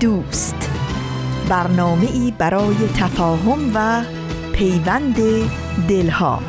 دوست. برنامه ای برای تفاهم و پیوند دلها.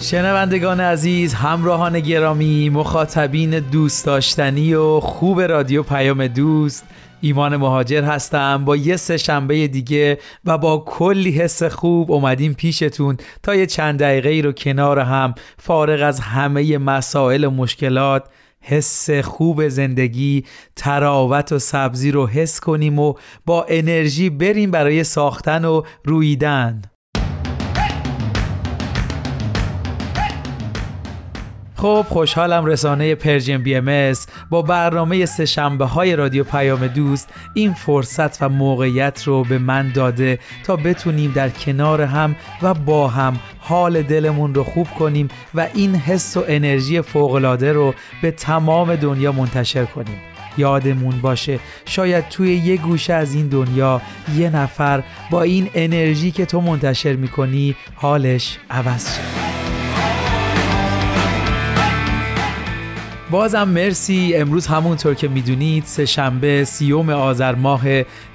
شنوندگان عزیز همراهان گرامی مخاطبین دوست داشتنی و خوب رادیو پیام دوست ایمان مهاجر هستم. با یه سه شنبه دیگه و با کلی حس خوب اومدیم پیشتون تا یه چند دقیقه ای رو کنار هم فارغ از همه مسائل و مشکلات حس خوب زندگی طراوت و سبزی رو حس کنیم و با انرژی بریم برای ساختن و روییدن. خب خوشحالم رسانه Persian BMS با برنامه سهشنبه های رادیو پیام دوست این فرصت و موقعیت رو به من داده تا بتونیم در کنار هم و با هم حال دلمون رو خوب کنیم و این حس و انرژی فوقالعاده رو به تمام دنیا منتشر کنیم. یادمون باشه شاید توی یه گوشه از این دنیا یه نفر با این انرژی که تو منتشر می‌کنی حالش عوض شه. بازم مرسی. امروز همونطور که می‌دونید سه شنبه سیوم آذر ماه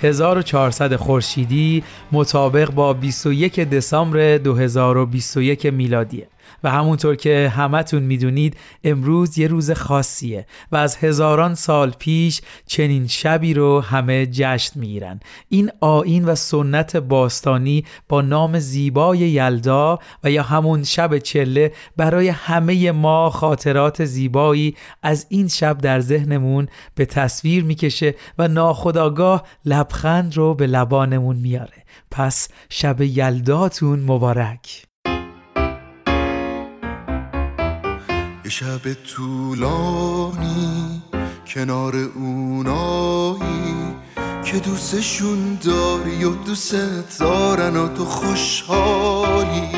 1400 خورشیدی مطابق با 21 دسامبر 2021 میلادیه. و همونطور که همتون می‌دونید امروز یه روز خاصیه و از هزاران سال پیش چنین شبی رو همه جشن می‌گیرن. این آین و سنت باستانی با نام زیبای یلدا و یا همون شب چله برای همه ما خاطرات زیبایی از این شب در ذهنمون به تصویر می‌کشه و ناخداگاه لبخند رو به لبانمون میاره پس شب یلداتون مبارک. یه شب طولانی کنار اونایی که دوستشون داری و دوست دارن و تو خوشحالی.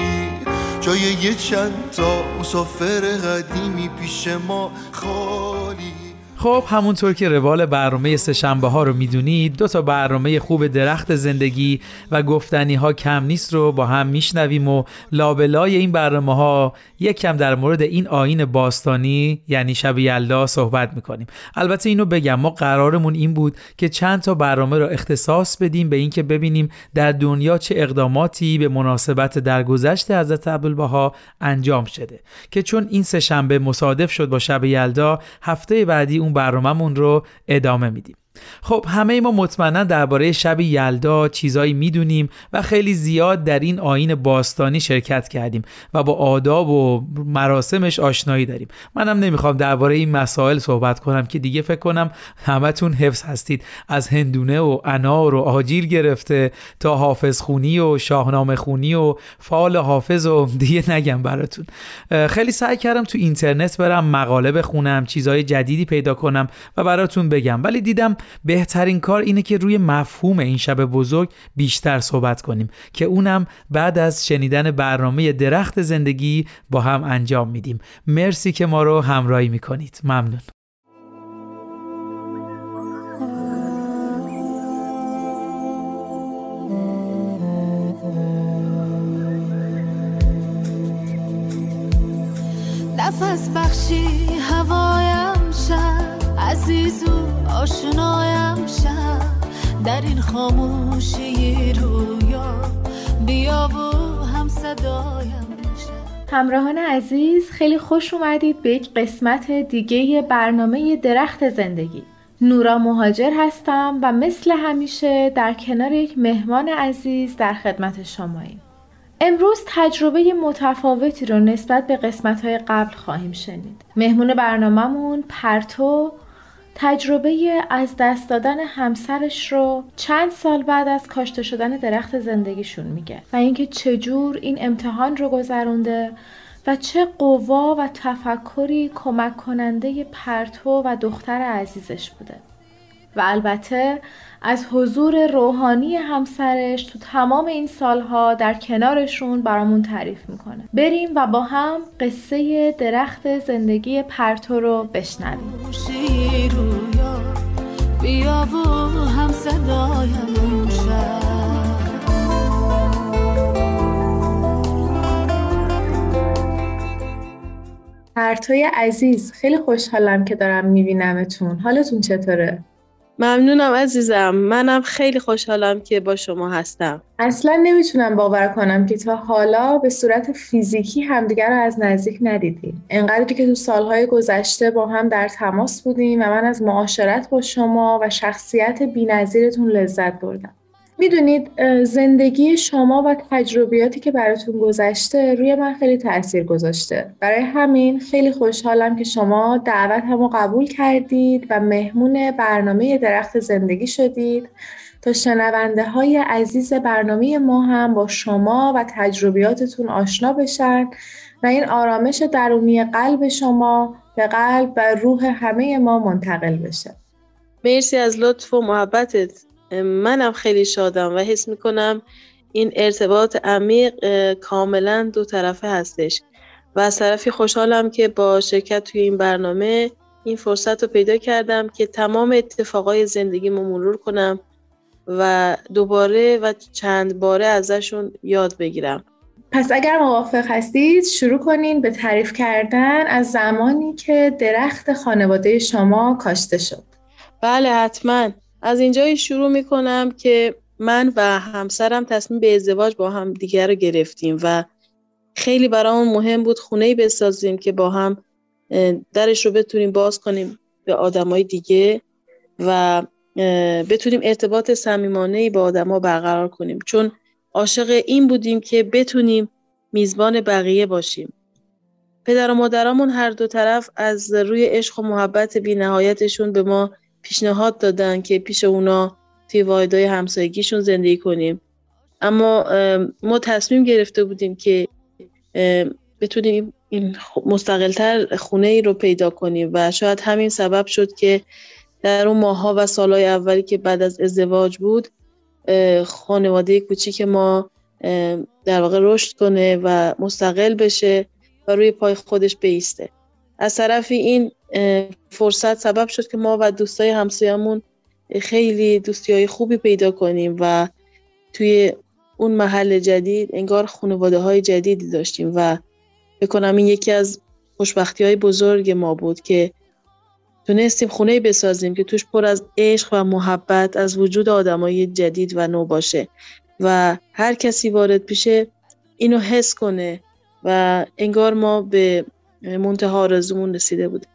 جای یه چند تا مسافر قدیمی پیش ما خالی. خب همونطور که روال برنامه سهشنبه ها رو می‌دونید دو تا برنامه خوب درخت زندگی و گفتنی ها کم نیست رو با هم میشنویم و لابلای این برنامه ها یک کم در مورد این آین باستانی یعنی شب یلدا صحبت می‌کنیم. البته اینو بگم ما قرارمون این بود که چند تا برنامه رو اختصاص بدیم به اینکه ببینیم در دنیا چه اقداماتی به مناسبت درگذشت حضرت عبدالبها انجام شده. که چون این سه شنبه مصادف شد با شب یلدا هفته بعدی اون برنامهمون رو ادامه میدیم. خب همه ما مطمئنا درباره شب یلدا چیزایی می‌دونیم و خیلی زیاد در این آین باستانی شرکت کردیم و با آداب و مراسمش آشنایی داریم. منم نمی‌خوام درباره این مسائل صحبت کنم که دیگه فکر کنم همتون حفظ هستید. از هندونه و انار و آجیل گرفته تا حافظ خونی و شاهنامه خونی و فال حافظ و دیگه نگم براتون. خیلی سعی کردم تو اینترنت برم مقاله بخونم چیزهای جدیدی پیدا کنم و براتون بگم. ولی دیدم بهترین کار اینه که روی مفهوم این شب بزرگ بیشتر صحبت کنیم که اونم بعد از شنیدن برنامه درخت زندگی با هم انجام میدیم. مرسی که ما رو همراهی می‌کنید. ممنون. نفس بخشی هوایم شد عزیز آشنایم شد در این خاموشی رویا. بیا و هم صدایم همراهان عزیز خیلی خوش اومدید به یک قسمت دیگه برنامه درخت زندگی. نورا مهاجر هستم و مثل همیشه در کنار یک مهمان عزیز در خدمت شماییم. امروز تجربه متفاوتی رو نسبت به قسمت های قبل خواهیم شنید. مهمون برنامهمون پرتو تجربه از دست دادن همسرش رو چند سال بعد از کاشته شدن درخت زندگیشون میگه و اینکه چجور این امتحان رو گذرونده و چه قوا و تفکری کمک کننده پرتو و دختر عزیزش بوده. و البته از حضور روحانی همسرش تو تمام این سالها در کنارشون برامون تعریف می‌کنه. بریم و با هم قصه درخت زندگی پرتو رو بشنویم. بیا پرتوی عزیز خیلی خوشحالم که دارم میبینمتون. حالتون چطوره؟ ممنونم عزیزم. منم خیلی خوشحالم که با شما هستم. اصلا نمی‌تونم باور کنم که تا حالا به صورت فیزیکی همدیگر رو از نزدیک ندیدیم. انقدری که تو سالهای گذشته با هم در تماس بودیم و من از معاشرت با شما و شخصیت بینظیرتون لذت بردم. می‌دونید زندگی شما و تجربیاتی که براتون گذشته روی من خیلی تاثیر گذاشته. برای همین خیلی خوشحالم که شما دعوت همو قبول کردید و مهمون برنامه درخت زندگی شدید. تا شنونده های عزیز برنامه ما هم با شما و تجربیاتتون آشنا بشن و این آرامش درونی قلب شما به قلب و روح همه ما منتقل بشه. مرسی از لطف و محبتت. منم خیلی شادم و حس می‌کنم این ارتباط عمیق کاملا دو طرفه هستش. و از طرفی خوشحالم که با شرکت توی این برنامه این فرصت رو پیدا کردم که تمام اتفاقای زندگیمو مرور کنم و دوباره و چند باره ازشون یاد بگیرم. پس اگر موافق هستید شروع کنین به تعریف کردن از زمانی که درخت خانواده شما کاشته شد. بله حتما. از اینجایی شروع می‌کنم که من و همسرم تصمیم به ازدواج با هم دیگر رو گرفتیم و خیلی برامون مهم بود خونه بسازیم که با هم درش رو بتونیم باز کنیم به آدمای دیگه و بتونیم ارتباط صمیمانه با آدما برقرار کنیم. چون عاشق این بودیم که بتونیم میزبان بقیه باشیم. پدر و مادرامون هر دو طرف از روی عشق و محبت بینهایتشون به ما پیشنهاد دادن که پیش اونا توی واحدهای همسایگیشون زندگی کنیم. اما ما تصمیم گرفته بودیم که بتونیم این مستقلتر خونه ای رو پیدا کنیم و شاید همین سبب شد که در اون ماها و سالهای اولی که بعد از ازدواج بود خانواده کوچیک ما در واقع رشد کنه و مستقل بشه و روی پای خودش بیسته. از طرفی این فرصت سبب شد که ما و دوستای همسایمون خیلی دوستی های خوبی پیدا کنیم و توی اون محل جدید انگار خانواده های جدیدی داشتیم و بکنم این یکی از خوشبختی های بزرگ ما بود که تونستیم خونه بسازیم که توش پر از عشق و محبت از وجود آدمای جدید و نو باشه و هر کسی وارد پیشه اینو حس کنه و انگار ما به منتها آرزومون رسیده بوده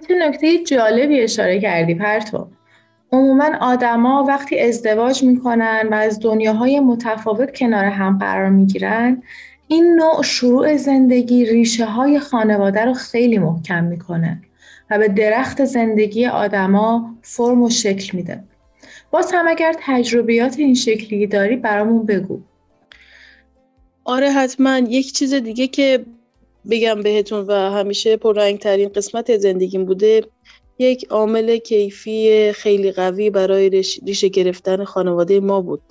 به نکته جالبی اشاره کردی پرتو. عموما آدما وقتی ازدواج می‌کنن و از دنیاهای متفاوت کنار هم قرار می‌گیرن این نوع شروع زندگی ریشه های خانواده رو خیلی محکم می‌کنه و به درخت زندگی آدما فرم و شکل میده. باز هم اگر تجربیات این شکلی داری برامون بگو. آره حتما. یک چیز دیگه که بگم بهتون و همیشه پررنگ ترین قسمت زندگیم بوده یک عامل کیفی خیلی قوی برای ریشه گرفتن خانواده ما بود.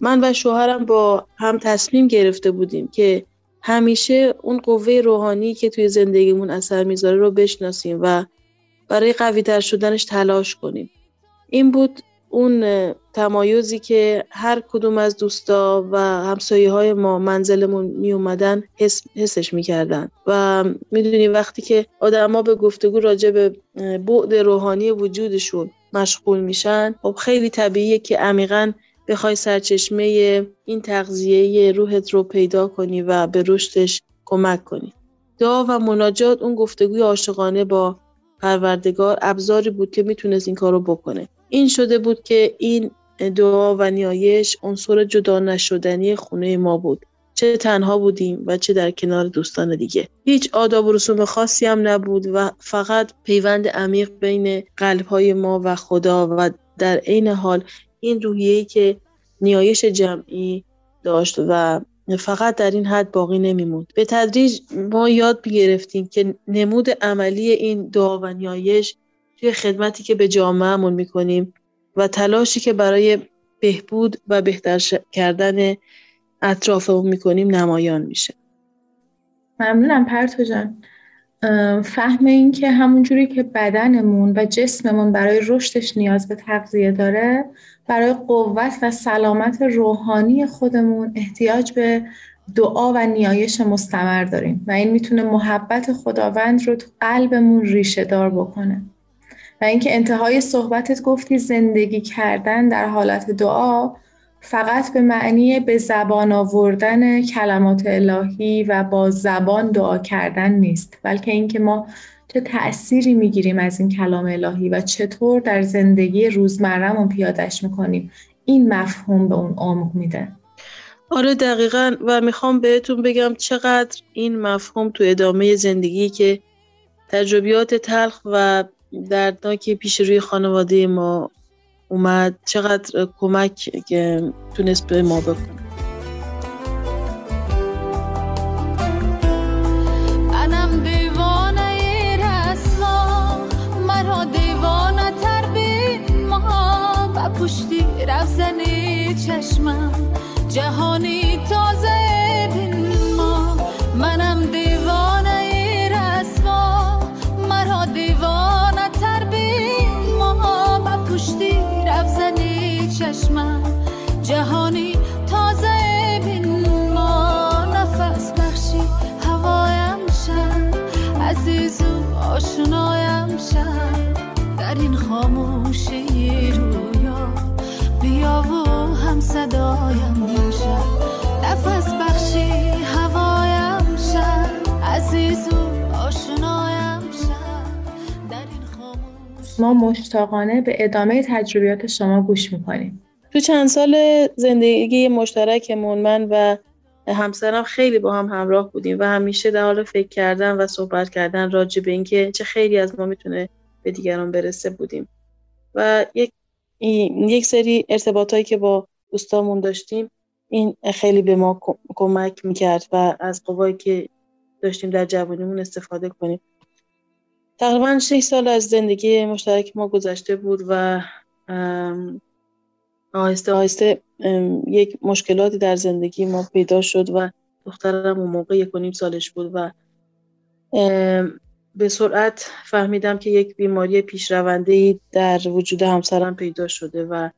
من و شوهرم با هم تصمیم گرفته بودیم که همیشه اون قوه روحانی که توی زندگیمون اثر می‌ذاره رو بشناسیم و برای قوی تر شدنش تلاش کنیم. این بود اون تمایزی که هر کدوم از دوستا و همسایه های ما منزلمون می اومدن حس، حسش می‌کردن. و می‌دونی وقتی که آدما به گفتگو راجع به بعد روحانی وجودشون مشغول میشن خب خیلی طبیعیه که عمیقا بخوای سرچشمه این تغذیه روحت رو پیدا کنی و به رشدش کمک کنی. دعا و مناجات اون گفتگوی عاشقانه با پروردگار ابزاری بود که می‌تونست این کارو بکنه. این شده بود که این دعا و نیایش عنصر جدا نشدنی خونه ما بود. چه تنها بودیم و چه در کنار دوستان دیگه. هیچ آداب و رسوم خاصی هم نبود و فقط پیوند عمیق بین قلبهای ما و خدا و در عین حال این روحیه‌ای که نیایش جمعی داشت و فقط در این حد باقی نمیموند. به تدریج ما یاد گرفتیم که نمود عملی این دعا و نیایش توی خدمتی که به جامعهمون می‌کنیم و تلاشی که برای بهبود و بهتر کردن اطرافمون می‌کنیم نمایان میشه. ممنونم پرتو جان. فهم این که همونجوری که بدنمون و جسممون برای رشدش نیاز به تغذیه داره برای قوت و سلامت روحانی خودمون احتیاج به دعا و نیایش مستمر داریم و این می‌تونه محبت خداوند رو تو قلبمون ریشه دار بکنه. و اینکه انتهای صحبتت گفتی زندگی کردن در حالت دعا فقط به معنی به زبان آوردن کلمات الهی و با زبان دعا کردن نیست بلکه اینکه ما چه تأثیری می‌گیریم از این کلام الهی و چطور در زندگی روزمرهمون پیادش می‌کنیم. این مفهوم به اون عمق میده. آره دقیقا و می‌خوام بهتون بگم چقدر این مفهوم تو ادامه زندگی که تجربیات تلخ و دردناکی پیش روی خانواده ما اومد. چقدر کمک تونست به ما بکنه. پشتی رفزنی چشمم جهانی تازه صدایم نفس بخشی هوایم شد. عزیز و آشنایم شد. در این خاموشی ما مشتاقانه به ادامه تجربیات شما گوش می‌کنیم. تو چند سال زندگی مشترکمون من و همسرم خیلی با هم همراه بودیم و همیشه در حال فکر کردن و صحبت کردن راجع به اینکه چه خیلی از ما می‌تونه به دیگران برسه بودیم. و یک یک سری ارتباطایی که با دوستامون داشتیم این خیلی به ما کمک می‌کرد و از قوایی که داشتیم در جوانیمون استفاده کنیم. تقریبا 6 سال از زندگی مشترک ما گذشته بود و آهسته آهسته یک مشکلاتی در زندگی ما پیدا شد و دخترم اون موقع یک و نیم سالش بود و به سرعت فهمیدم که یک بیماری پیشرونده در وجود همسرم پیدا شده و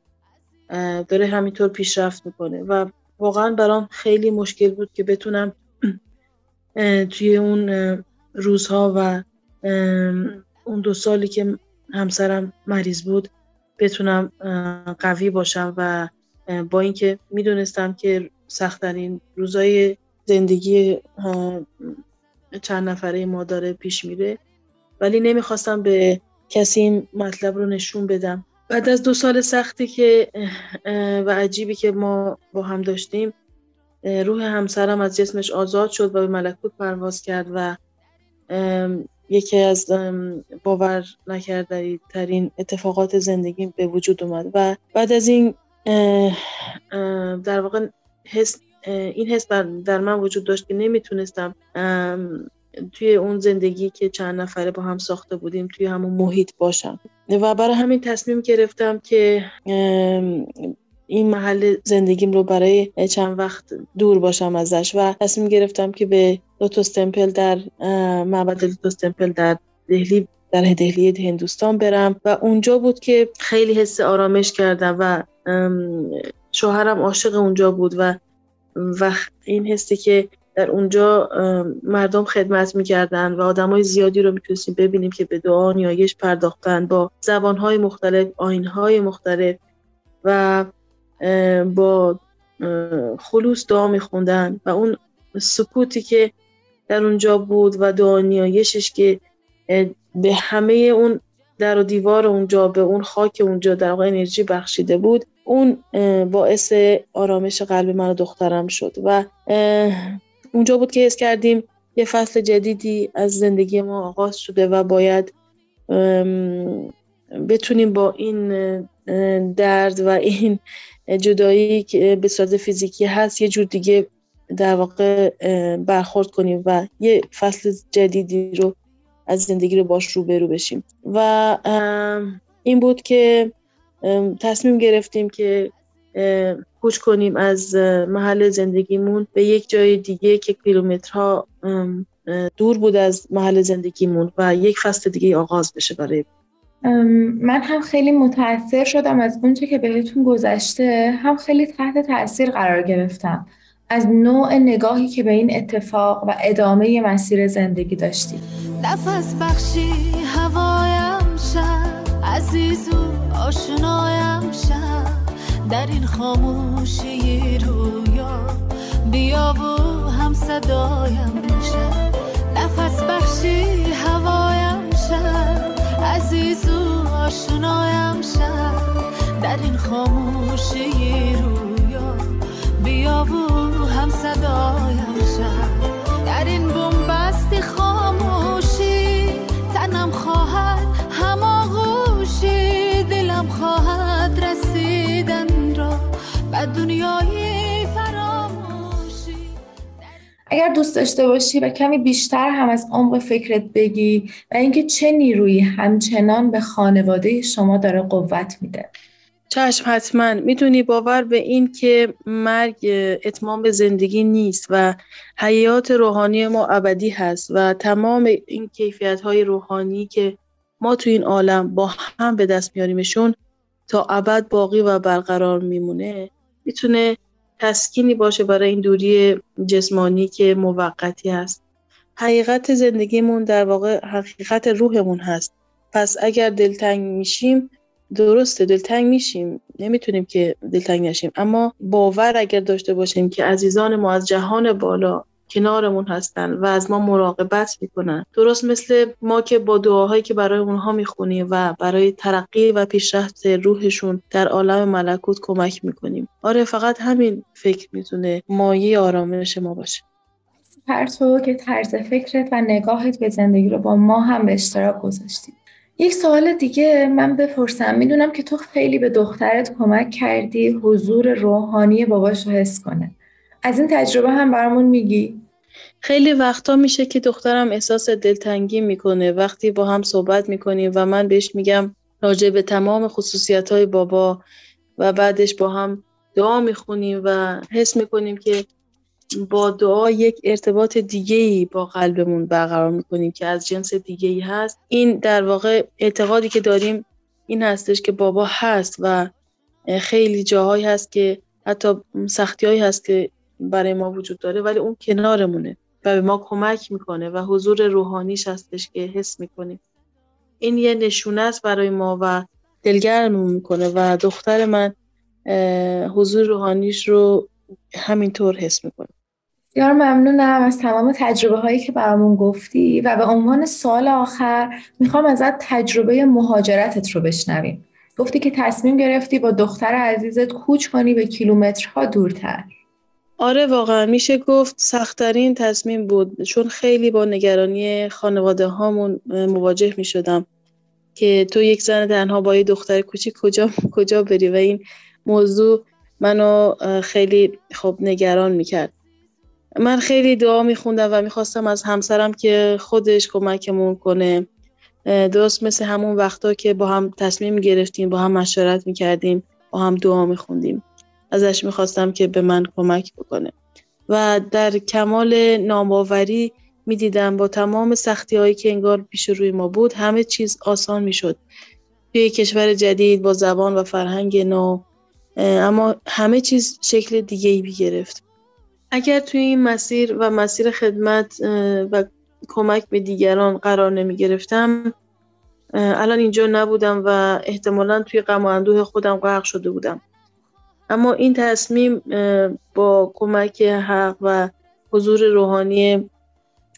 داره همینطور پیشرفت می‌کنه. و واقعا برام خیلی مشکل بود که بتونم توی اون روزها و اون دو سالی که همسرم مریض بود بتونم قوی باشم و با اینکه می‌دونستم که سختترین روزای زندگی چند نفره ما داره پیش میره ولی نمی‌خواستم به کسی این مطلب رو نشون بدم. بعد از دو سال سختی که و عجیبی که ما با هم داشتیم روح همسرم از جسمش آزاد شد و به ملکوت پرواز کرد و یکی از باور نکردنی ترین اتفاقات زندگی به وجود اومد. و بعد از این در واقع حس این حس در من وجود داشت که نمی‌تونستم توی اون زندگی که چند نفره با هم ساخته بودیم توی همون محیط باشم. و برای همین تصمیم گرفتم که این محل زندگیم رو برای چند وقت دور باشم ازش و تصمیم گرفتم که به لوتوس تمپل در معبد لوتوس تمپل در دهلی در دهلی هندوستان برم و اونجا بود که خیلی حس آرامش کردم و شوهرم عاشق اونجا بود و و این حسی که در اونجا مردم خدمت می‌کردن و آدمای زیادی رو می‌تونستیم ببینیم که به دعا نیایش پرداختن با زبانهای مختلف آینهای مختلف و با خلوص دعا میخوندن و اون سکوتی که در اونجا بود و دعا نیایشش که به همه اون در و دیوار اونجا به اون خاک اونجا در واقع انرژی بخشیده بود اون باعث آرامش قلب من و دخترم شد و اونجا بود که حس کردیم یه فصل جدیدی از زندگی ما آغاز شده و باید بتونیم با این درد و این جدایی که به صورت فیزیکی هست یه جور دیگه در واقع برخورد کنیم و یه فصل جدیدی رو از زندگی رو باش روبرو بشیم. و این بود که تصمیم گرفتیم که کوچ کنیم از محل زندگیمون به یک جای دیگه که کیلومترها دور بود از محل زندگیمون و یک فصل دیگه آغاز بشه برای من هم خیلی متاثر شدم از اونچه که بهتون گذشته. هم خیلی تحت تاثیر قرار گرفتم از نوع نگاهی که به این اتفاق و ادامه مسیر زندگی داشتیم. نفس بخشی هوایم شد عزیز و آشنایم شد در این خاموشی رویا. بیا و هم صدایم شد نفس بخشی هوایم شد عزیز و آشنایم شد در این خاموشی رویا. بیا و هم صدایم شد در این بومبستی خاموشی تنم خواهد دنیای فراموشی. اگر دوست داشته باشی و کمی بیشتر هم از عمق فکرت بگی و اینکه چه نیرویی همچنان به خانواده شما داره قوت میده. چشم حتما. می‌تونی باور به این که مرگ اتمام به زندگی نیست و حیات روحانی ما ابدی هست و تمام این کیفیت های روحانی که ما تو این عالم با هم به دست میاریمشون تا ابد باقی و برقرار میمونه. می‌تونه تسکینی باشه برای این دوری جسمانی که موقتی هست. حقیقت زندگیمون در واقع حقیقت روحمون هست. پس اگر دلتنگ میشیم درسته دلتنگ میشیم. نمی‌تونیم که دلتنگ نشیم. اما باور اگر داشته باشیم که عزیزان ما از جهان بالا کنارمون هستن و از ما مراقبت می‌کنن. درست مثل ما که با دعاهایی که برای اونها می‌خونیم و برای ترقی و پیشرفت روحشون در عالم ملکوت کمک می‌کنیم. آره فقط همین فکر می‌تونه مایه آرامش ما باشه. هر تو که طرز فکرت و نگاهت به زندگی رو با ما هم به اشتراک گذاشتی. یک سوال دیگه من بپرسم. می‌دونم که تو خیلی به دخترت کمک کردی حضور روحانی باباش رو حس کنه. از این تجربه هم برامون میگی. خیلی وقتا میشه که دخترم احساس دلتنگی می‌کنه. وقتی با هم صحبت می‌کنیم و من بهش میگم راجع به تمام خصوصیت های بابا و بعدش با هم دعا می‌خونیم و حس می‌کنیم که با دعا یک ارتباط دیگه ای با قلبمون برقرار می‌کنیم که از جنس دیگه ای هست. این در واقع اعتقادی که داریم این هستش که بابا هست و خیلی جاهایی هست که حتی سختی هایی هست که برای ما وجود داره ولی اون کنارمونه و به ما کمک می‌کنه و حضور روحانیش هستش که حس می‌کنیم. این یه نشونه است برای ما و دلگرمون می‌کنه و دختر من حضور روحانیش رو همینطور حس می‌کنه. بسیار ممنونم از تمام تجربه هایی که برامون گفتی و به عنوان سال آخر می‌خوام ازت تجربه مهاجرتت رو بشنویم. گفتی که تصمیم گرفتی با دختر عزیزت کوچ کنی به کیلومترها دورتر. آره واقعا. میشه گفت سختترین تصمیم بود. چون خیلی با نگرانی خانواده هامون مواجه می شدم که تو یک زن تنها با یه دختر کوچیک کجا کجا بری؟ و این موضوع منو خیلی خب نگران می‌کرد. من خیلی دعا میخوندم و می‌خواستم از همسرم که خودش کمکمون کنه. درست مثل همون وقتا که با هم تصمیم گرفتیم با هم مشورت می‌کردیم با هم دعا میخوندیم. ازش می‌خواستم که به من کمک بکنه. و در کمال نامآوری می‌دیدم با تمام سختی هایی که انگار پیش روی ما بود همه چیز آسان می‌شد. توی کشور جدید با زبان و فرهنگ نو اما همه چیز شکل دیگه ای اگر توی این مسیر و مسیر خدمت و کمک به دیگران قرار نمی گرفتم الان اینجا نبودم و احتمالا توی غم و اندوه خودم غرق شده بودم. اما این تصمیم با کمک حق و حضور روحانی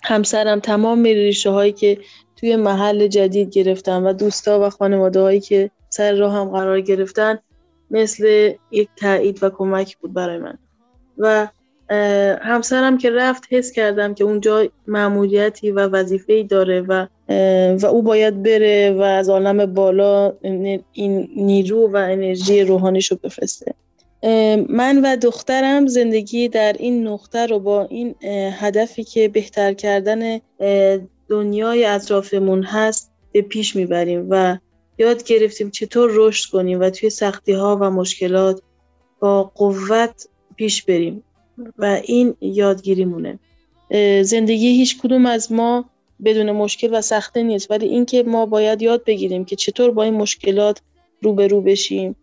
همسرم تمام ریشه هایی که توی محل جدید گرفتم و دوستا و خانواده هایی که سر راه هم قرار گرفتن مثل یک تایید و کمک بود برای من. و همسرم که رفت حس کردم که اونجا معمولیتی و وظیفه داره و و او باید بره و از عالم بالا این نیرو و انرژی روحانیش رو بفرسته. من و دخترم زندگی در این نقطه رو با این هدفی که بهتر کردن دنیای اطرافمون هست به پیش می‌بریم و یاد گرفتیم چطور رشد کنیم و توی سختی ها و مشکلات با قوت پیش بریم و این یادگیریمونه. زندگی هیچ کدوم از ما بدون مشکل و سخته نیست ولی اینکه ما باید یاد بگیریم که چطور با این مشکلات روبرو بشیم.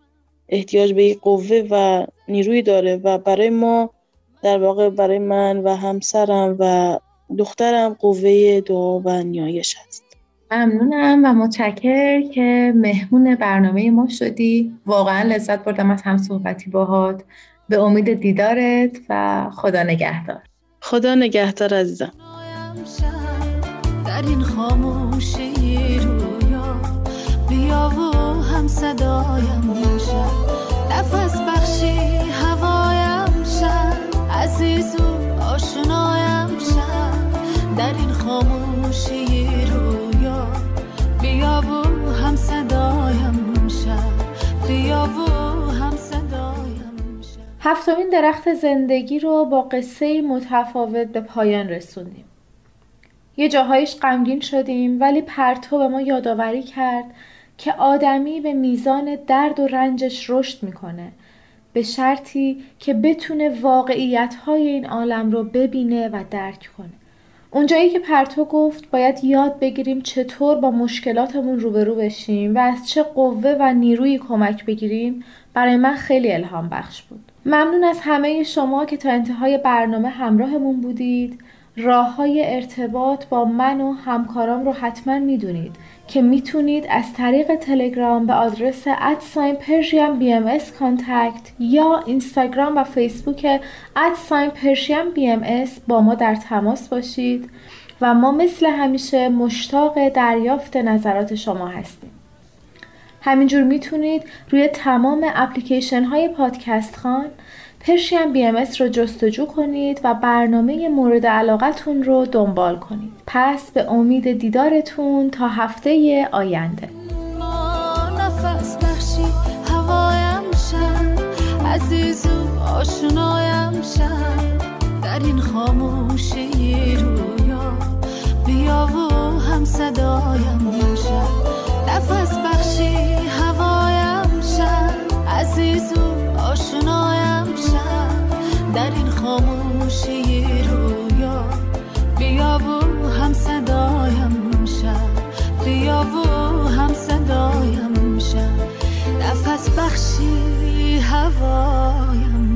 احتیاج به یک قوه و نیروی داره و برای ما در واقع برای من و همسرم و دخترم قوه دعا و نیایش هست. ممنونم و متشکر که مهمون برنامه ما شدی. واقعا لذت بردم از هم صحبتی باهات. به امید دیدارت و خدا نگهدار. خدا نگهدار عزیزم. در این خاموشی رویا بیا صدایم شد نفس بخشی هوایم شد. عزیز و آشنایم شد. در این خاموشی رویا بیا و هم صدایم شد. بیا و هفتمین درخت زندگی رو با قصه متفاوت به پایان رسوندیم. یه جاهایش غمگین شدیم ولی پرتو به ما یادآوری کرد که آدمی به میزان درد و رنجش رشد می‌کنه به شرطی که بتونه واقعیت های این عالم رو ببینه و درک کنه. اونجایی که پرتو گفت باید یاد بگیریم چطور با مشکلاتمون روبرو بشیم و از چه قوه و نیروی کمک بگیریم برای من خیلی الهام بخش بود. ممنون از همه شما که تا انتهای برنامه همراهمون بودید راه های ارتباط با من و همکارام رو حتما می‌دونید که می‌تونید از طریق تلگرام به آدرس at sign Persian BMS contact یا اینستاگرام و فیسبوک at sign Persian BMS با ما در تماس باشید و ما مثل همیشه مشتاق دریافت نظرات شما هستیم. همینجور می‌تونید روی تمام اپلیکیشن های پادکست خان پرشین بی ام رو جستجو کنید و برنامه مورد علاقتون رو دنبال کنید. پس به امید دیدارتون تا هفته آینده. عزیز و آشنایم در این خاموشی رویا بیا و هم صدایم نفس بخشی هوایم عزیز و آشنایم هم صدایم شد نفس بخشی هوایم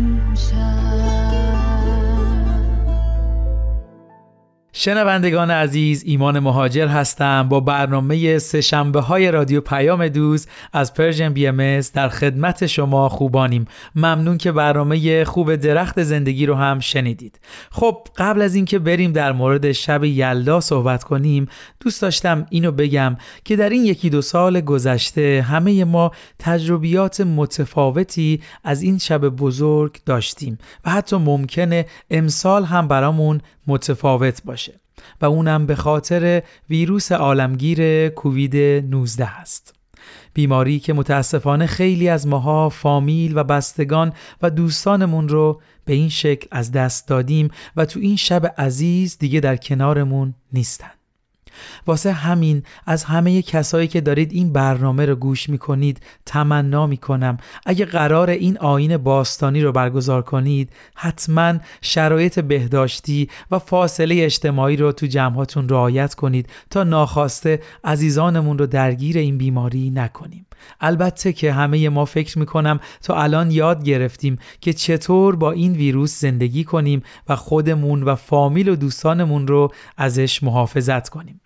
شنوندگان عزیز ایمان مهاجر هستم با برنامه سهشنبه های رادیو پیام دوست از Persian BMS در خدمت شما خوبانیم. ممنون که برنامه خوب درخت زندگی رو هم شنیدید. خب قبل از اینکه بریم در مورد شب یلدا صحبت کنیم دوست داشتم اینو بگم که در این یکی دو سال گذشته همه ما تجربیات متفاوتی از این شب بزرگ داشتیم و حتی ممکنه امسال هم برامون متفاوت باشه. و اونم به خاطر ویروس عالمگیر کووید 19 است. بیماری که متاسفانه خیلی از ماها فامیل و بستگان و دوستانمون رو به این شکل از دست دادیم و تو این شب عزیز دیگه در کنارمون نیستن. واسه همین از همه کسایی که دارید این برنامه رو گوش می‌کنید تمنا می‌کنم. اگه قرار این آین باستانی رو برگزار کنید حتما شرایط بهداشتی و فاصله اجتماعی رو تو جمعاتون رعایت کنید تا ناخواسته عزیزانمون رو درگیر این بیماری نکنیم. البته که همه ما فکر می‌کنم تا الان یاد گرفتیم که چطور با این ویروس زندگی کنیم و خودمون و فامیل و دوستانمون رو ازش محافظت کنیم.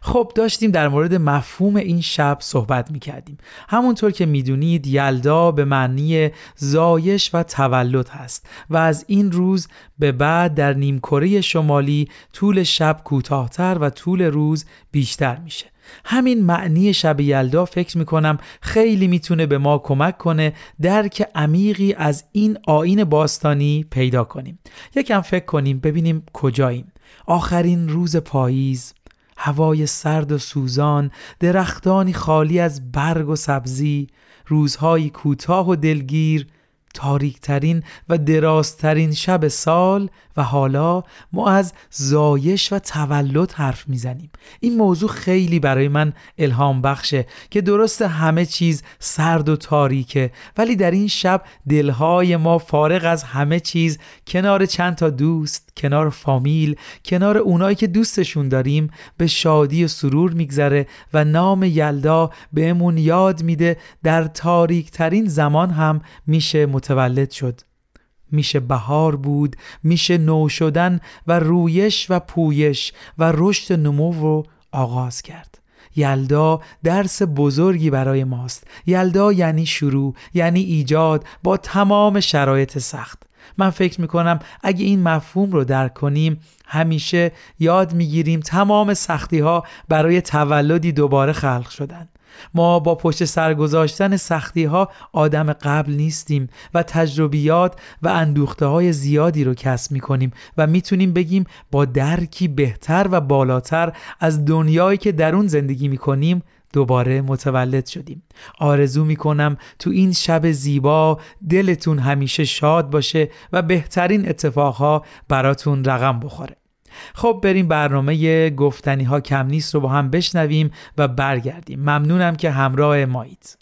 خب داشتیم در مورد مفهوم این شب صحبت می کردیم همونطور که می‌دونید یلدا به معنی زایش و تولد هست و از این روز به بعد در نیمکره شمالی طول شب کوتاهتر و طول روز بیشتر میشه. همین معنی شب یلدا فکر می‌کنم خیلی می‌تونه به ما کمک کنه درک عمیقی از این آین باستانی پیدا کنیم. یکم فکر کنیم ببینیم کجاییم. آخرین روز پاییز هوای سرد و سوزان درختانی خالی از برگ و سبزی روزهایی کوتاه و دلگیر تاریکترین و درازترین شب سال و حالا ما از زایش و تولد حرف می‌زنیم. این موضوع خیلی برای من الهام بخشه که درست همه چیز سرد و تاریکه ولی در این شب دلهای ما فارغ از همه چیز کنار چند تا دوست کنار فامیل کنار اونایی که دوستشون داریم به شادی و سرور میگذره و نام یلدا بهمون یاد میده در تاریک ترین زمان هم میشه متولد شد. میشه بهار بود میشه نو شدن و رویش و پویش و رشد نمو رو آغاز کرد. یلدا درس بزرگی برای ماست. یلدا یعنی شروع یعنی ایجاد با تمام شرایط سخت. من فکر می‌کنم اگه این مفهوم رو درک کنیم همیشه یاد می‌گیریم تمام سختی ها برای تولدی دوباره خلق شدن. ما با پشت سر گذاشتن سختی ها آدم قبل نیستیم و تجربیات و اندوخته های زیادی رو کسب می کنیم و می‌تونیم بگیم با درکی بهتر و بالاتر از دنیایی که در اون زندگی می کنیم دوباره متولد شدیم. آرزو می کنم تو این شب زیبا دلتون همیشه شاد باشه و بهترین اتفاقها براتون رقم بخوره. خب بریم برنامه گفتنی ها کم نیست رو با هم بشنویم و برگردیم. ممنونم که همراه مایید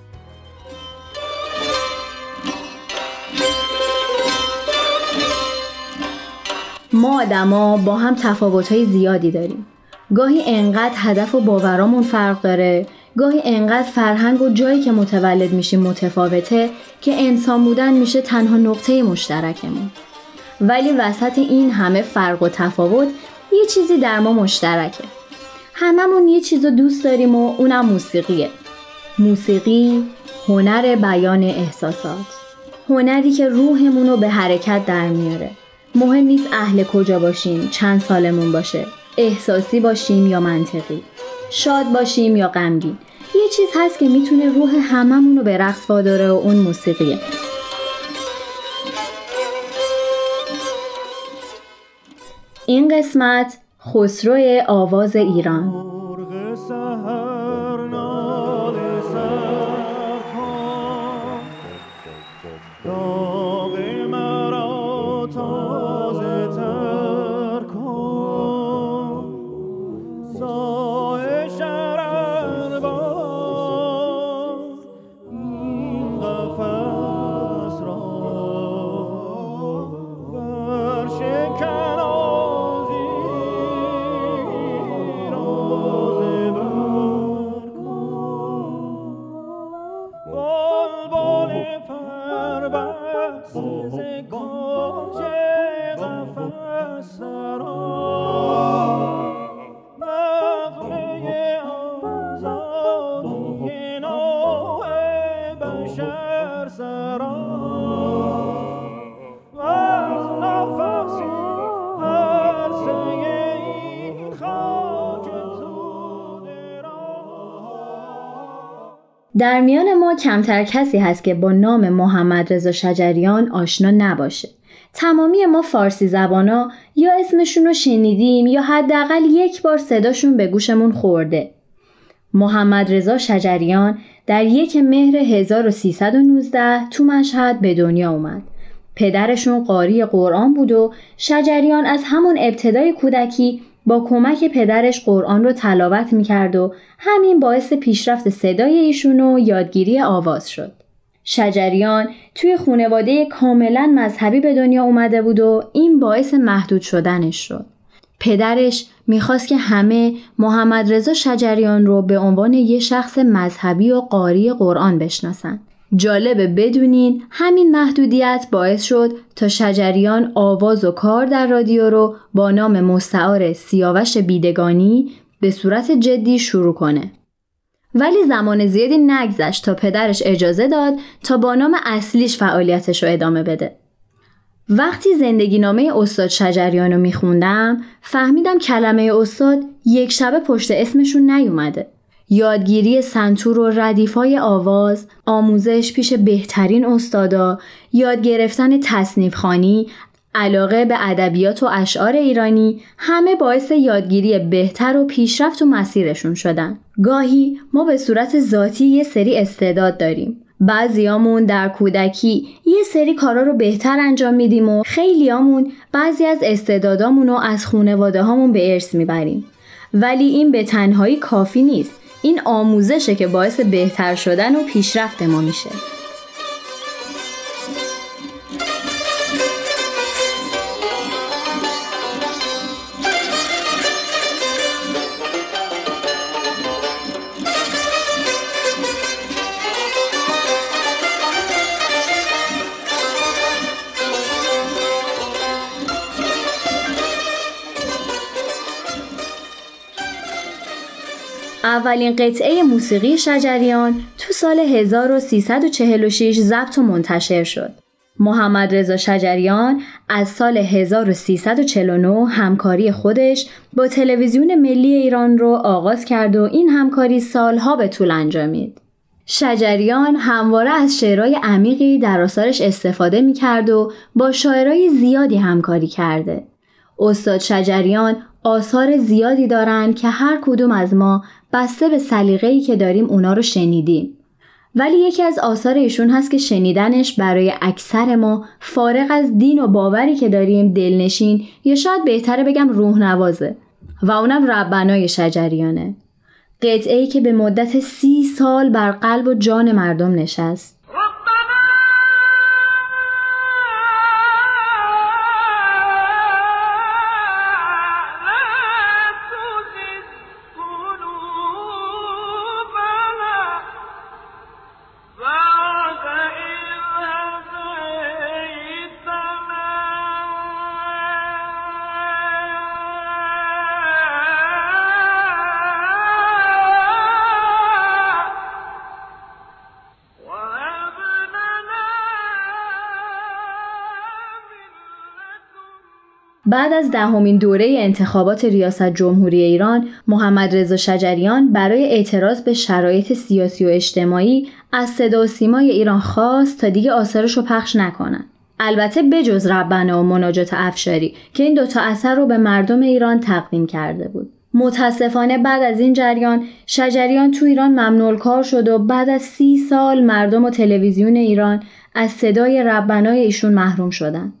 ما آدما با هم تفاوت‌های زیادی داریم. گاهی انقدر هدف و باورامون فرق داره، گاهی انقدر فرهنگ و جایی که متولد میشیم متفاوته که انسان بودن میشه تنها نقطه مشترکمون. ولی وسط این همه فرق و تفاوت یه چیزی در ما مشترکه. هممون یه چیز رو دوست داریم و اونم موسیقیه. موسیقی هنر بیان احساسات. هنری که روحمون رو به حرکت در میاره. مهم نیست اهل کجا باشیم چند سالمون باشه. احساسی باشیم یا منطقی. شاد باشیم یا غمگین. یه چیز هست که می‌تونه روح هممون رو به رقص واداره و اون موسیقیه. این قسمت خسرو آواز ایران. Oh. در میان ما کمتر کسی هست که با نام محمد رضا شجریان آشنا نباشه. تمامی ما فارسی زبانا یا اسمشون رو شنیدیم یا حداقل یک بار صداشون به گوشمون خورده. محمد رضا شجریان در یک مهر 1319 تو مشهد به دنیا اومد. پدرشون قاری قرآن بود و شجریان از همون ابتدای کودکی با کمک پدرش قرآن رو تلاوت می‌کرد و همین باعث پیشرفت صدای ایشون و یادگیری آواز شد. شجریان توی خونواده کاملا مذهبی به دنیا اومده بود و این باعث محدود شدنش شد. پدرش می‌خواست که همه محمد رضا شجریان رو به عنوان یه شخص مذهبی و قاری قرآن بشناسن. جالبه بدونین همین محدودیت باعث شد تا شجریان آواز و کار در رادیو رو با نام مستعار سیاوش بیدگانی به صورت جدی شروع کنه. ولی زمان زیادی نگذشت تا پدرش اجازه داد تا با نام اصلیش فعالیتش رو ادامه بده. وقتی زندگی نامه استاد شجریان رو میخوندم فهمیدم کلمه استاد یک شبه پشت اسمشون نیومده. یادگیری سنتور و ردیفای آواز، آموزش پیش بهترین استادا، یاد گرفتن تصنیف خانی، علاقه به ادبیات و اشعار ایرانی همه باعث یادگیری بهتر و پیشرفت و مسیرشون شدن. گاهی ما به صورت ذاتی یه سری استعداد داریم. بعضیامون در کودکی یه سری کارا رو بهتر انجام میدیم و خیلیامون بعضی از استعدادامون رو از خونواده هامون به ارث می‌بریم. ولی این به تنهایی کافی نیست. این آموزشه که باعث بهتر شدن و پیشرفت ما میشه. اولین قطعه موسیقی شجریان تو سال 1346 ضبط و منتشر شد. محمد رضا شجریان از سال 1349 همکاری خودش با تلویزیون ملی ایران رو آغاز کرد و این همکاری سالها به طول انجامید. شجریان همواره از شعرهای عمیقی در آثارش استفاده می کرد و با شاعرای زیادی همکاری کرده. استاد شجریان آثار زیادی دارند که هر کدوم از ما بسته به سلیقه‌ای که داریم اونا رو شنیدیم. ولی یکی از آثار ایشون هست که شنیدنش برای اکثر ما فارغ از دین و باوری که داریم دلنشین یا شاید بهتره بگم روح نوازه و اونم ربنای شجریانه. قطعه که به مدت سی سال بر قلب و جان مردم نشست. بعد از دهمین دوره انتخابات ریاست جمهوری ایران محمد رضا شجریان برای اعتراض به شرایط سیاسی و اجتماعی از صدا و سیمای ایران خواست تا دیگه آثارش رو پخش نکنن. البته بجز ربنه و مناجات افشاری که این دوتا اثر رو به مردم ایران تقدیم کرده بود. متاسفانه بعد از این جریان شجریان تو ایران ممنول کار شد و بعد از سی سال مردم و تلویزیون ایران از صدای ربنای ایشون محروم شدند.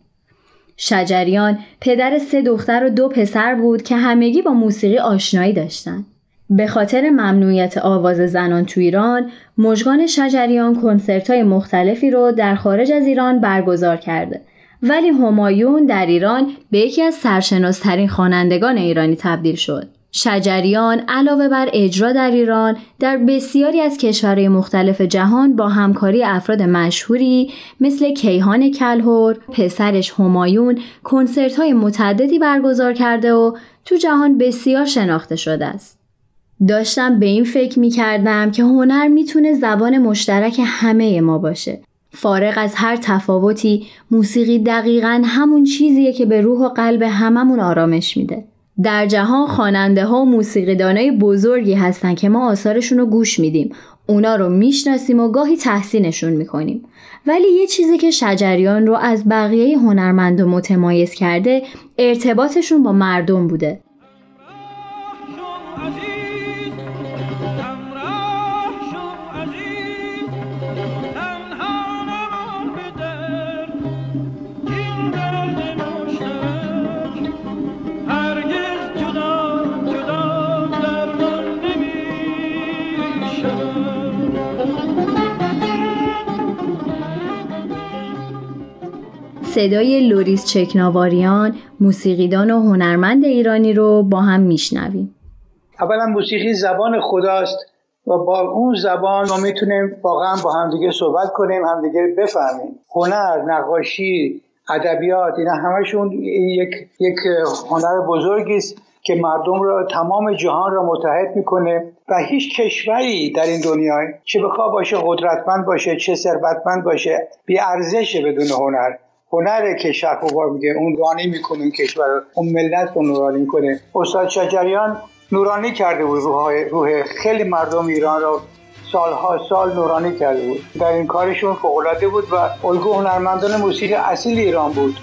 شجریان پدر سه دختر و دو پسر بود که همگی با موسیقی آشنایی داشتند. به خاطر ممنوعیت آواز زنان تو ایران، مژگان شجریان کنسرت های مختلفی رو در خارج از ایران برگزار کرده. ولی همایون در ایران به یکی از سرشناسترین خوانندگان ایرانی تبدیل شد. شجریان علاوه بر اجرا در ایران در بسیاری از کشورهای مختلف جهان با همکاری افراد مشهوری مثل کیهان کلهور، پسرش همایون کنسرت های متعددی برگزار کرده و تو جهان بسیار شناخته شده است. داشتم به این فکر می کردم که هنر می‌تونه زبان مشترک همه ما باشه. فارغ از هر تفاوتی موسیقی دقیقا همون چیزیه که به روح و قلب هممون آرامش میده. در جهان خواننده ها و موسیقیدانای بزرگی هستن که ما آثارشون رو گوش میدیم. اونا رو می‌شناسیم و گاهی تحسینشون می‌کنیم. ولی یه چیزی که شجریان رو از بقیه هنرمند و متمایز کرده ارتباطشون با مردم بوده. صدای لوریس چکناواریان موسیقیدان و هنرمند ایرانی رو با هم میشنویم. اولا موسیقی زبان خداست و با اون زبان ما می‌تونیم واقعا با همدیگه صحبت کنیم همدیگه بفهمیم. هنر نقاشی ادبیات اینا همشون یک یک هنر بزرگی است که مردم را تمام جهان را متحد می‌کنه و هیچ کشوری در این دنیا چه بخواه باشه قدرتمند باشه چه ثروتمند باشه بی ارزشه بدون هنر. هنر که شرق میگه اون رانی می‌کنه اون کشور اون ملت رو نورانی کنه استاد شجریان نورانی کرده بود روح, روح خیلی مردم ایران رو سالها سال نورانی کرده بود. در این کارشون فوقالعاده بود و الگو هنرمندان موسیقی اصیل ایران بود.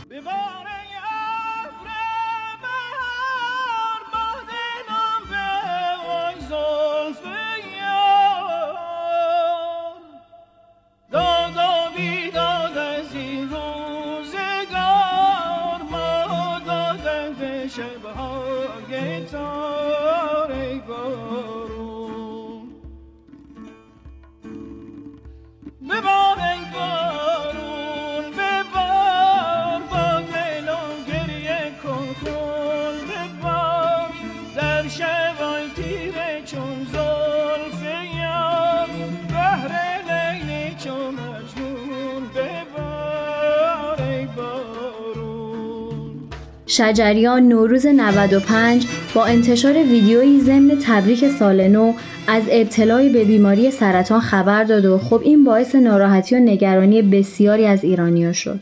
شجریان نوروز 95 با انتشار ویدیویی ضمن تبریک سال نو از ابتلای به بیماری سرطان خبر داد و خب این باعث ناراحتی و نگرانی بسیاری از ایرانیا شد.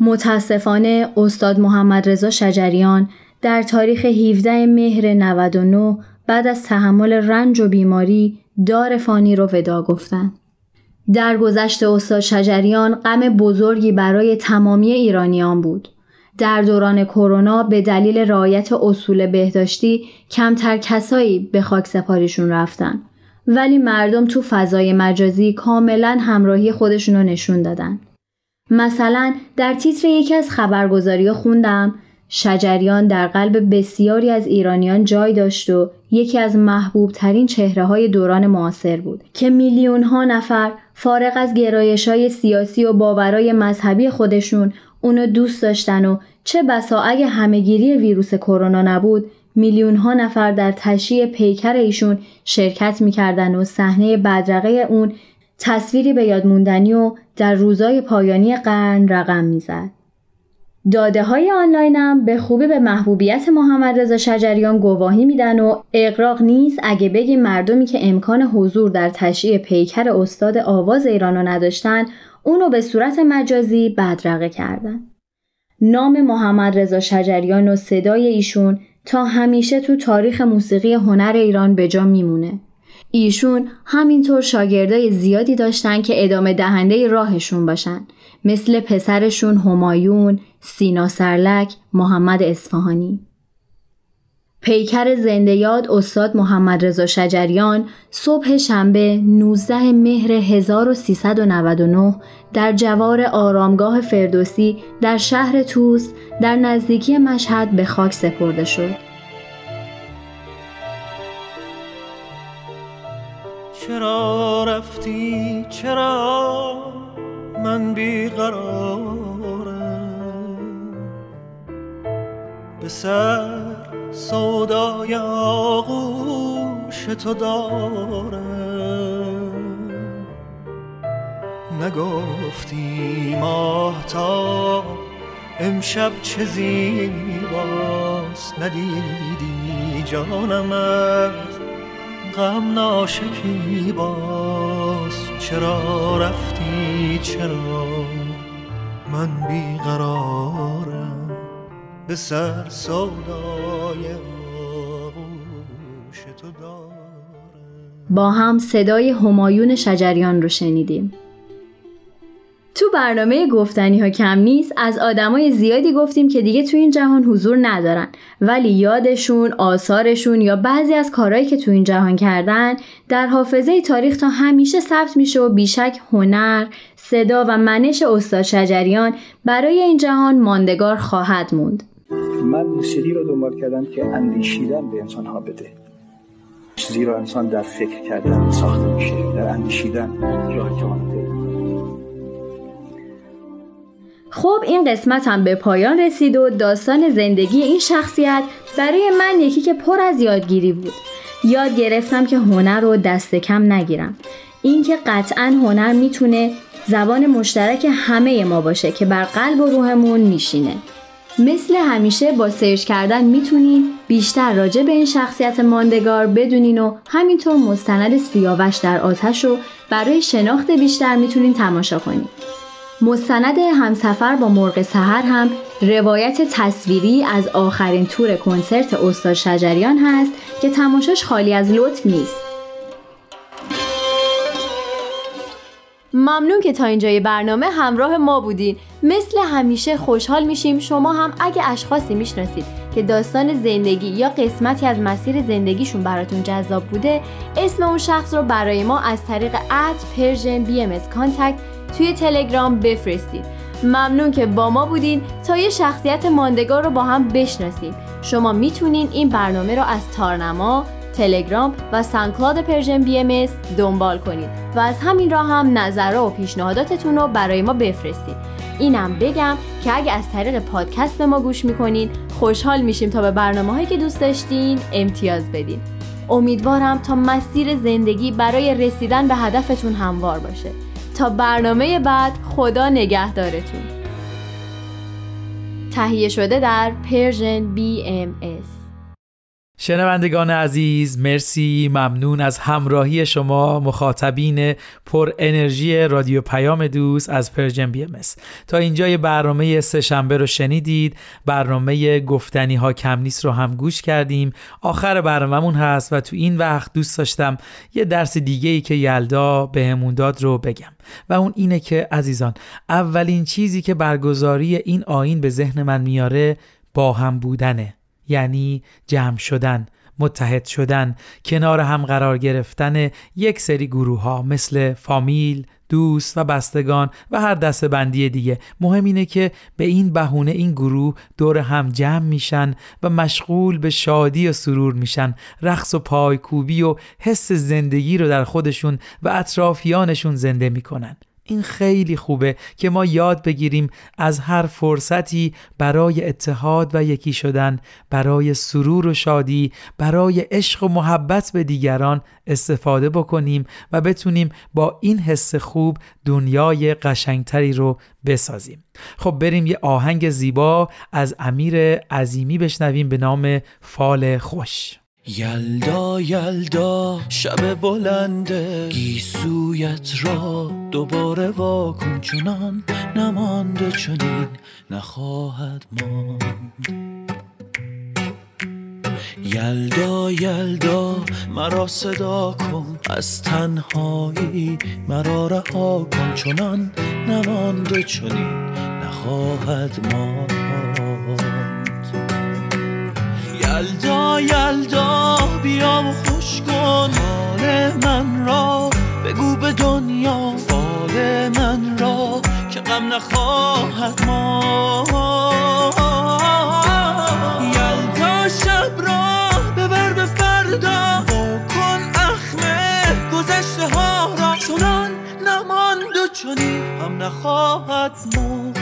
متاسفانه استاد محمد رضا شجریان در تاریخ 17 مهر 99 بعد از تحمل رنج و بیماری دار فانی رو ودا گفتند. در گذشت استاد شجریان غم بزرگی برای تمامی ایرانیان بود. در دوران کرونا به دلیل رعایت اصول بهداشتی کمتر کسایی به خاک سپاریشون رفتن. ولی مردم تو فضای مجازی کاملا همراهی خودشون رو نشون دادن. مثلا در تیتر یکی از خبرگزاری خوندم شجریان در قلب بسیاری از ایرانیان جای داشت و یکی از محبوب ترین چهره های دوران معاصر بود که میلیون ها نفر فارغ از گرایش های سیاسی و باورای مذهبی خودشون اونو دوست داشتن و چه بسا اگه همهگیری ویروس کرونا نبود میلیون ها نفر در تشییع پیکر ایشون شرکت می‌کردن و صحنه بدرقه اون تصویری به یاد موندنی و در روزای پایانی قرن رقم می‌زد. داده های آنلاینم به خوبی به محبوبیت محمد رضا شجریان گواهی میدن و اقراق نیست اگه بگیم مردمی که امکان حضور در تشییع پیکر استاد آواز ایرانو نداشتن اونو به صورت مجازی بدرقه کردن. نام محمد رضا شجریان و صدای ایشون تا همیشه تو تاریخ موسیقی هنر ایران به جا میمونه. ایشون همینطور شاگردای زیادی داشتن که ادامه دهنده راهشون باشن مثل پسرشون همایون، سینا سرلک، محمد اصفهانی. پیکر زنده یاد استاد محمد رضا شجریان صبح شنبه 19 مهر 1399 در جوار آرامگاه فردوسی در شهر توس در نزدیکی مشهد به خاک سپرده شد. چرا رفتی چرا من بیقرارم به سر سودای آغوش تو دارم نگفتی ماهتاب امشب چه زیباست ندیدی جانم از غم ناشکی باز چرا رفتی چرا من بیقرارم؟ به سر سودای تو با هم صدای همایون شجریان رو شنیدیم. تو برنامه گفتنی ها کم نیست از آدمای زیادی گفتیم که دیگه تو این جهان حضور ندارن. ولی یادشون، آثارشون یا بعضی از کارهایی که تو این جهان کردن در حافظه تاریخ تا همیشه ثبت میشه و بیشک هنر، صدا و منش استاد شجریان برای این جهان ماندگار خواهد موند. من موسیقی رو دنبال کردم که اندیشیدن به انسان ها بده زیرا انسان در فکر کردن ساخته میشه در اندیشیدن راه جان خب این قسمت هم به پایان رسید و داستان زندگی این شخصیت برای من یکی که پر از یادگیری بود. یاد گرفتم که هنر رو دست کم نگیرم. اینکه قطعا هنر می‌تونه زبان مشترک همه ما باشه که بر قلب و روحمون میشینه. مثل همیشه با سرچ کردن می‌تونین بیشتر راجع به این شخصیت ماندگار بدونین و همینطور مستند سیاوش در آتش رو برای شناخت بیشتر می‌تونین تماشا کنین. مستند همسفر با مرغ سحر هم روایت تصویری از آخرین تور کنسرت استاد شجریان هست که تماشاش خالی از لطف نیست. ممنون که تا اینجای برنامه همراه ما بودین. مثل همیشه خوشحال میشیم. شما هم اگه اشخاصی می‌شناسید که داستان زندگی یا قسمتی از مسیر زندگیشون براتون جذاب بوده اسم اون شخص رو برای ما از طریق at Persian BMS contact توی تلگرام بفرستید. ممنون که با ما بودین. تا یه شخصیت ماندگار رو با هم بشناسیم. شما می‌تونین این برنامه رو از تارنما تلگرام و SoundCloud Persian BMS دنبال کنید و از همین راه هم نظرها و پیشنهاداتتون رو برای ما بفرستید. اینم بگم که اگه از طریق پادکست به ما گوش می‌کنین خوشحال میشیم تا به برنامه هایی که دوست داشتین امتیاز بدین. امیدوارم تا مسیر زندگی برای رسیدن به هدفتون هموار باشه. تا برنامه بعد خدا نگهدارتون. تهیه شده در Persian BMS شنوندگان عزیز مرسی ممنون از همراهی شما مخاطبین پر انرژی رادیو پیام دوست از Persian BMS تا اینجای برنامه سهشنبه رو شنیدید. برنامه گفتنی ها کم نیست رو هم گوش کردیم. آخر برنامهمون هست و تو این وقت دوست داشتم یه درس دیگه ای که یلدا بهمون داد رو بگم. و اون اینه که عزیزان اولین چیزی که برگزاری این آین به ذهن من میاره با هم بودنه. یعنی جمع شدن متحد شدن کنار هم قرار گرفتن یک سری گروه ها مثل فامیل دوست و بستگان و هر دسته بندی دیگه. مهم اینه که به این بهونه این گروه دور هم جمع میشن و مشغول به شادی و سرور میشن. رقص و پایکوبی و حس زندگی رو در خودشون و اطرافیانشون زنده می‌کنن. این خیلی خوبه که ما یاد بگیریم از هر فرصتی برای اتحاد و یکی شدن برای سرور و شادی برای عشق و محبت به دیگران استفاده بکنیم و بتونیم با این حس خوب دنیای قشنگتری رو بسازیم. خب بریم یه آهنگ زیبا از امیر عظیمی بشنویم به نام فال خوش. یلدا یلدا شب بلنده. گیسویت را دوباره واکن چنان نمانده چنین نخواهد ماند. یلدا یلدا مرا صدا کن. از تنهایی مرا رها کن. چنان نمانده چنین نخواهد ماند. یلدا یلدا بیا و خوش کن. حال من را بگو به دنیا. فال من را که غم نخواهد ما یلدا شب را ببر به فردا. کن اخمه گذشته ها را. چنان نماند و چنین هم نخواهد ما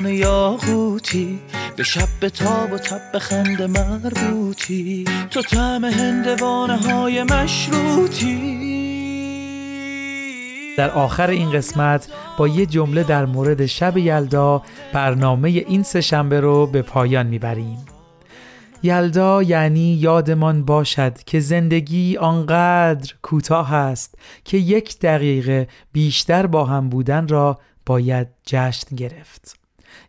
دانه یاقوتی به شب به تاب و تب خنده مربوطی. تو طعم هندوانه های مشروطی. در آخر این قسمت با یه جمله در مورد شب یلدا برنامه این سه شنبه رو به پایان می‌بریم. یلدا یعنی یادمان باشد که زندگی آنقدر کوتاه است که یک دقیقه بیشتر با هم بودن را باید جشن گرفت.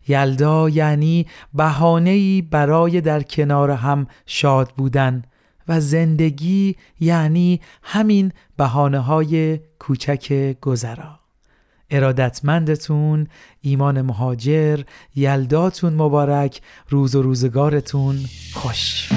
یلدا یعنی بهانه‌ای برای در کنار هم شاد بودن و زندگی یعنی همین بهانه های کوچک گذرا. ارادتمندتون ایمان مهاجر یلداتون مبارک روز و روزگارتون خوش.